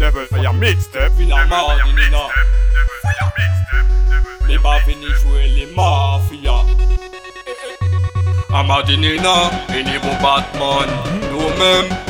Devil for your mixtape in a morning, you know. Devil for your mixtape. Never finish really mafia. Eh, eh. I'm out in a, in evil Batman. No, ma'am.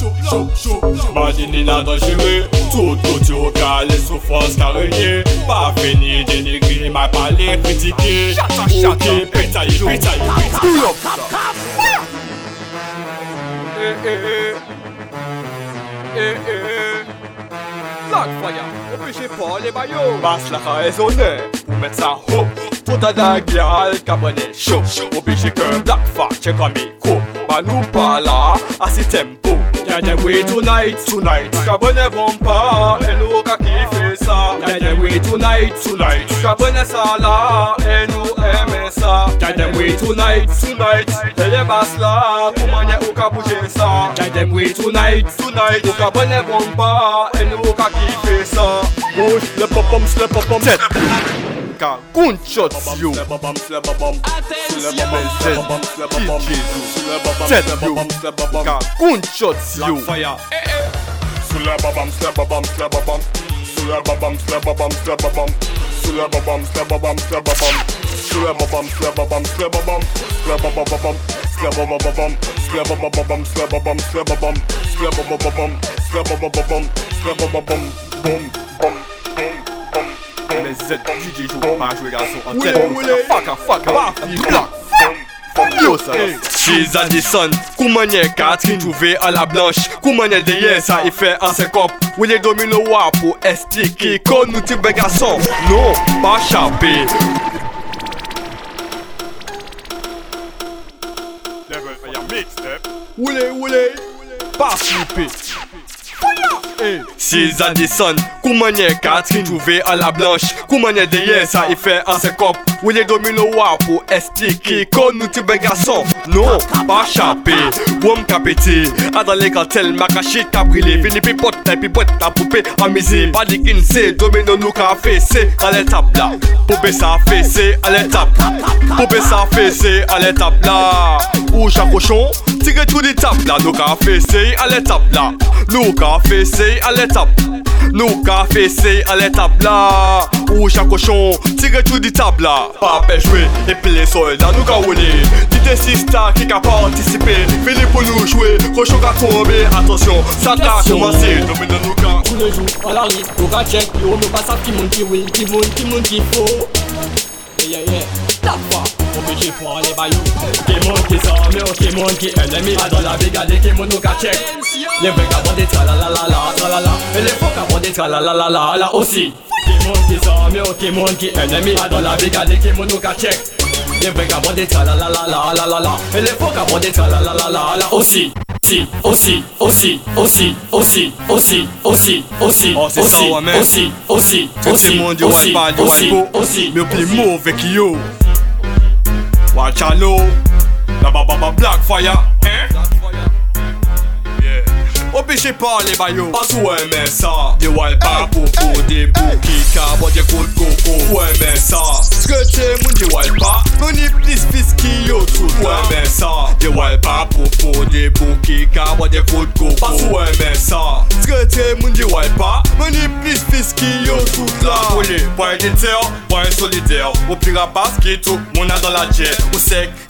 chaud, chaud, Machine tout autour car les souffrances car. Pas venir dénigrer, ma palais critiquer. Choqué, pétaille, pétaille, pétaille. Eh, eh, eh. Eh, eh, eh. Lagfire, obligé pas les maillots. Basse la raisonnée, pour mettre ça haut. Tout à la guerre, cabernet chaud. Que Black Fire, check un micro. Bah nous pas là, à ces tempos. Judge them way tonight, tonight. Cabone bomba, eno kakifesa. Judge them way tonight, tonight. Cabone sala, eno emesa. Judge them way tonight, tonight. Ele basla, kumanye ukabushesa. Judge them way tonight, tonight. Ukabone bomba, eno kakifesa. Push, slip up, um, slip up, um, set. mega gunshots you Jet you Mega gunshots you Sulababam, slababam, slababam Sulababam, slababam, slababam Sulababam, slababam, slababam Sulababam, slababam, slababam Slababababam, slababababam Slababababam, slababam, slababam Slababababam, slababababam Slababababam, slababababam Mais Z, DJ joue pas jouer garçon en tête oulé. Fuck a fuck a black Yo ça She's Catherine trouvé à la blanche Koumanye derrière ça il fait un secop les domino wa pour STK Comme nous type garçon. Non pas chapé. Level fire mixtape. Oulé oulé. Pas flipper eh, Six Addison, Koumanye Catherine trouvé à la blanche. Koumanye Deye, ça y fait un secop Où les domino pour ST qui nous tu garçon. Non, pas chapé, Wom kapeti Adale ah, kantel, makashi tabrile Vini pipot, la pipot, ta poupée amusée Pas de kinse, domino nous café C'est à l'étape là, poupée ça fait C'est à l'étape, poupée ça fait C'est à l'étape là. Où chacochon Tire tout di tap la, nou ka fesey ale tap la Nou ka fesey ale tap Nou ka fesey ale tap la Ou chan koshon, tire tout di tap la Pape jwe, epi le soldat nou ka wone Dite sista ki ka partisipe Fili pou nou jwe, koshon ka tombe Atensyon, sa ta komanse, domine nou ka Kou le jou, ala li, nou ka chek Yo nou pa sa ki moun ki wil, ki moun, ki moun ki fo Yeah yeah yeah, tap pa pour aller baillou. Qui monte qui sort, mais qui monte qui ennemi, va dans la brigade, qui monte nous qu'à check. Les vagabonds des tra la la la la, tra la la, et les faux cabons des tra la la la la, là aussi. Qui monte qui sort, mais qui monte qui ennemi, va dans la brigade, qui monte nous qu'à check. Les vagabonds des tra la la la la, la la la, et les faux cabons des tra la la la la, là aussi. Aussi, aussi, aussi, aussi, aussi, aussi, aussi, aussi, Oh, c'est ça, aussi, ouais, man. aussi, aussi, Tout aussi, le monde dit aussi, ouais pas dit aussi, ouais aussi, Mais plus mauvais que yo Watch a. La baba ba, black fire. Hein? Obligé par les maillots, pas sous MSA. Des wildpipes pour pour des bouquets, carbone, des coups de coco. Ou MSA. Ce que c'est, mon des wildpipes, mon hip, this, this, qui yo, tout. Ou MSA. De wèl pa popo, de bou ki ka wè de fout koko. Pasou wè mè sa, trete moun di wèl pa Meni plis plis ki yo tout la. Wè li, wè di ter, wè solidèr Ou pira bas ki tou, moun a dan la dje Ou sek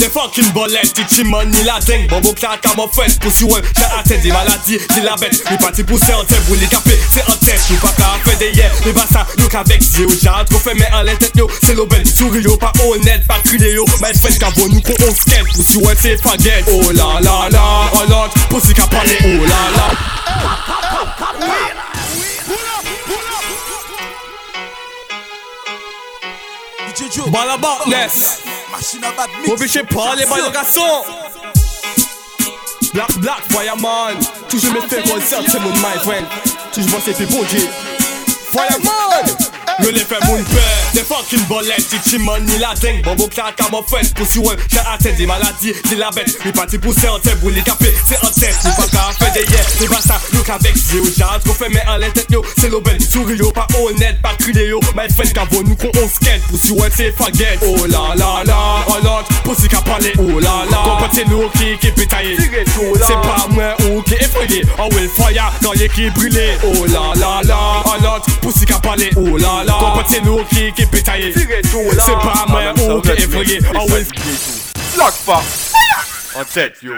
Des fucking bolettes Titi ni la dingue Bobo claque à mon Pour si ouais J'ai atteint des maladies Ni la bête Ni parti pousser en tête Vous les cafés C'est en tête Nous pas qu'à faire des hier Mais pas ça Nous qu'avec Dieu J'ai trop fait mais en tête yo C'est l'aubaine Souris yo Pas honnête Pas crier yo Mais fait nous qu'on on skate si ouais c'est faguette Oh la la la Oh l'autre Pour si qu'à parler Oh la la DJ Obligé par le garçon. Black Black Fireman. Toujours me fait concert c'est mon my friend. Toujours pensé puis bon Dieu Fireman Yo les fait moun peur. Des fucking bolettes Titi man ni la dingue. Bobo claque à mon friend Pour si J'ai atteint des maladies Ni la bête Mi parti pousser en tête Boule les cafés C'est en tête. Nous pas qu'à faire des hier Mais pas ça Nous qu'avec Dieu J'ai trop fait mais en la tête yo C'est l'aubaine. Souris yo Pas honnête Pas crier yo. My friend qu'avant nous qu'on on skate. Pour si faguette Oh la la la l'autre Pour si qu'à parler Oh la la. Compote c'est nous qui qui pétaillé. C'est pas moi ou Oh fire Quand y'a qui brûlé Oh la la la Parler Oh la la Compote c'est nous qui qui pétaillé C'est pas moi ou qui est effrayé Oh will Black Fire En tête yo